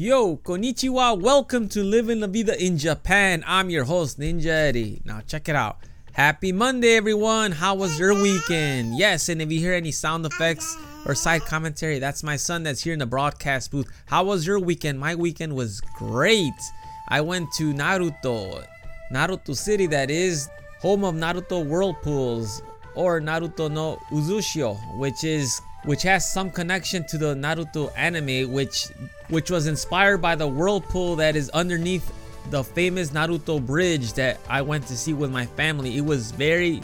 Yo, konnichiwa. Welcome to Living La Vida in Japan. I'm your host, Ninja Eddie. Now, check it out. Happy Monday, everyone. How was your weekend? Yes, and if you hear any sound effects or side commentary, that's my son that's here in the broadcast booth. How was your weekend? My weekend was great. I went to Naruto, Naruto City, that is, home of Naruto Whirlpools or Naruto no Uzushio, which is which has some connection to the Naruto anime, which which was inspired by the whirlpool that is underneath the famous Naruto bridge that I went to see with my family. It was very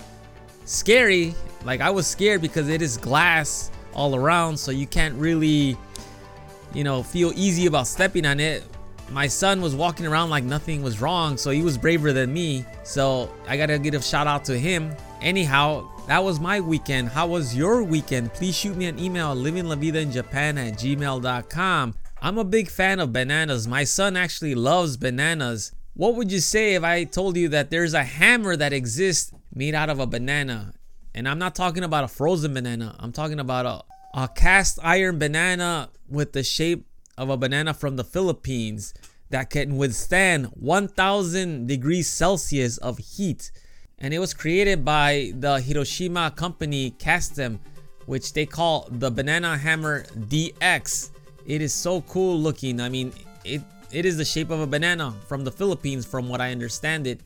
scary. Like I was scared because it is glass all around, so you can't really, you know, feel easy about stepping on it. My son was walking around like nothing was wrong, so he was braver than me. So I gotta give a shout out to him. Anyhow, that was my weekend. How was your weekend? Please shoot me an email livinglavidainjapan at gmail.com. I'm a big fan of bananas. My son actually loves bananas. What would you say if I told you that there's a hammer that exists made out of a banana? And I'm not talking about a frozen banana. I'm talking about a, a cast iron banana with the shape of a banana from the Philippines that can withstand 1000 degrees Celsius of heat. And it was created by the Hiroshima company Castem, which they call the Banana Hammer DX. It is so cool looking. I mean, it it is the shape of a banana from the Philippines from what I understand it.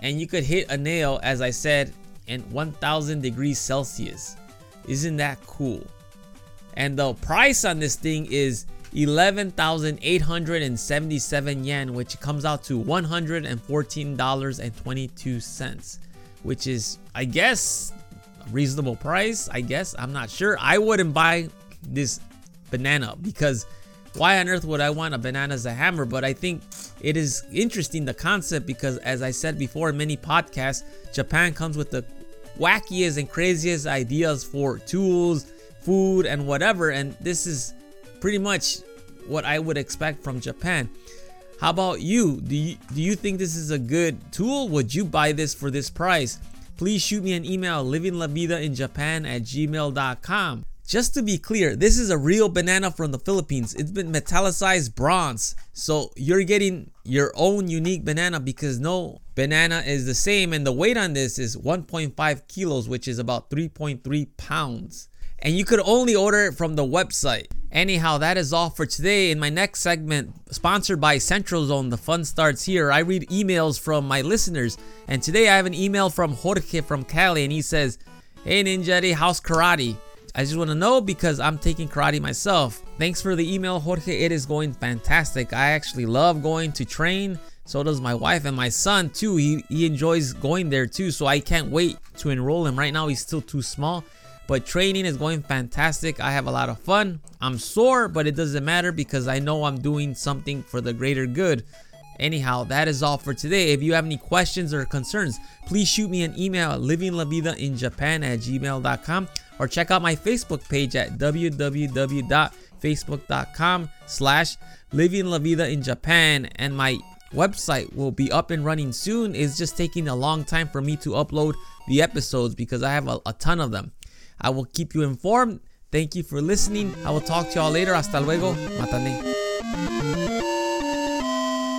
And you could hit a nail as I said in 1000 degrees Celsius. Isn't that cool? And the price on this thing is 11,877 yen, which comes out to $114.22, which is, I guess, a reasonable price. I guess. I'm not sure. I wouldn't buy this banana because why on earth would I want a banana as a hammer? But I think it is interesting the concept because, as I said before in many podcasts, Japan comes with the wackiest and craziest ideas for tools, food, and whatever. And this is pretty much what I would expect from Japan. How about you? Do you do you think this is a good tool? Would you buy this for this price? Please shoot me an email livinglavidainjapan at gmail.com. Just to be clear, this is a real banana from the Philippines. It's been metallicized bronze. So you're getting your own unique banana because no banana is the same. And the weight on this is 1.5 kilos, which is about 3.3 pounds. And you could only order it from the website. Anyhow, that is all for today. In my next segment, sponsored by Central Zone, the fun starts here. I read emails from my listeners. And today I have an email from Jorge from Cali, and he says, Hey Ninja, how's karate? I just want to know because I'm taking karate myself. Thanks for the email, Jorge. It is going fantastic. I actually love going to train. So does my wife and my son too. He, he enjoys going there too. So I can't wait to enroll him. Right now, he's still too small. But training is going fantastic. I have a lot of fun. I'm sore, but it doesn't matter because I know I'm doing something for the greater good. Anyhow, that is all for today. If you have any questions or concerns, please shoot me an email at livinglavidainjapan at gmail.com or check out my Facebook page at www.facebook.com slash living la vida in Japan and my website will be up and running soon. It's just taking a long time for me to upload the episodes because I have a, a ton of them. I will keep you informed. Thank you for listening. I will talk to y'all later. Hasta luego. Matane.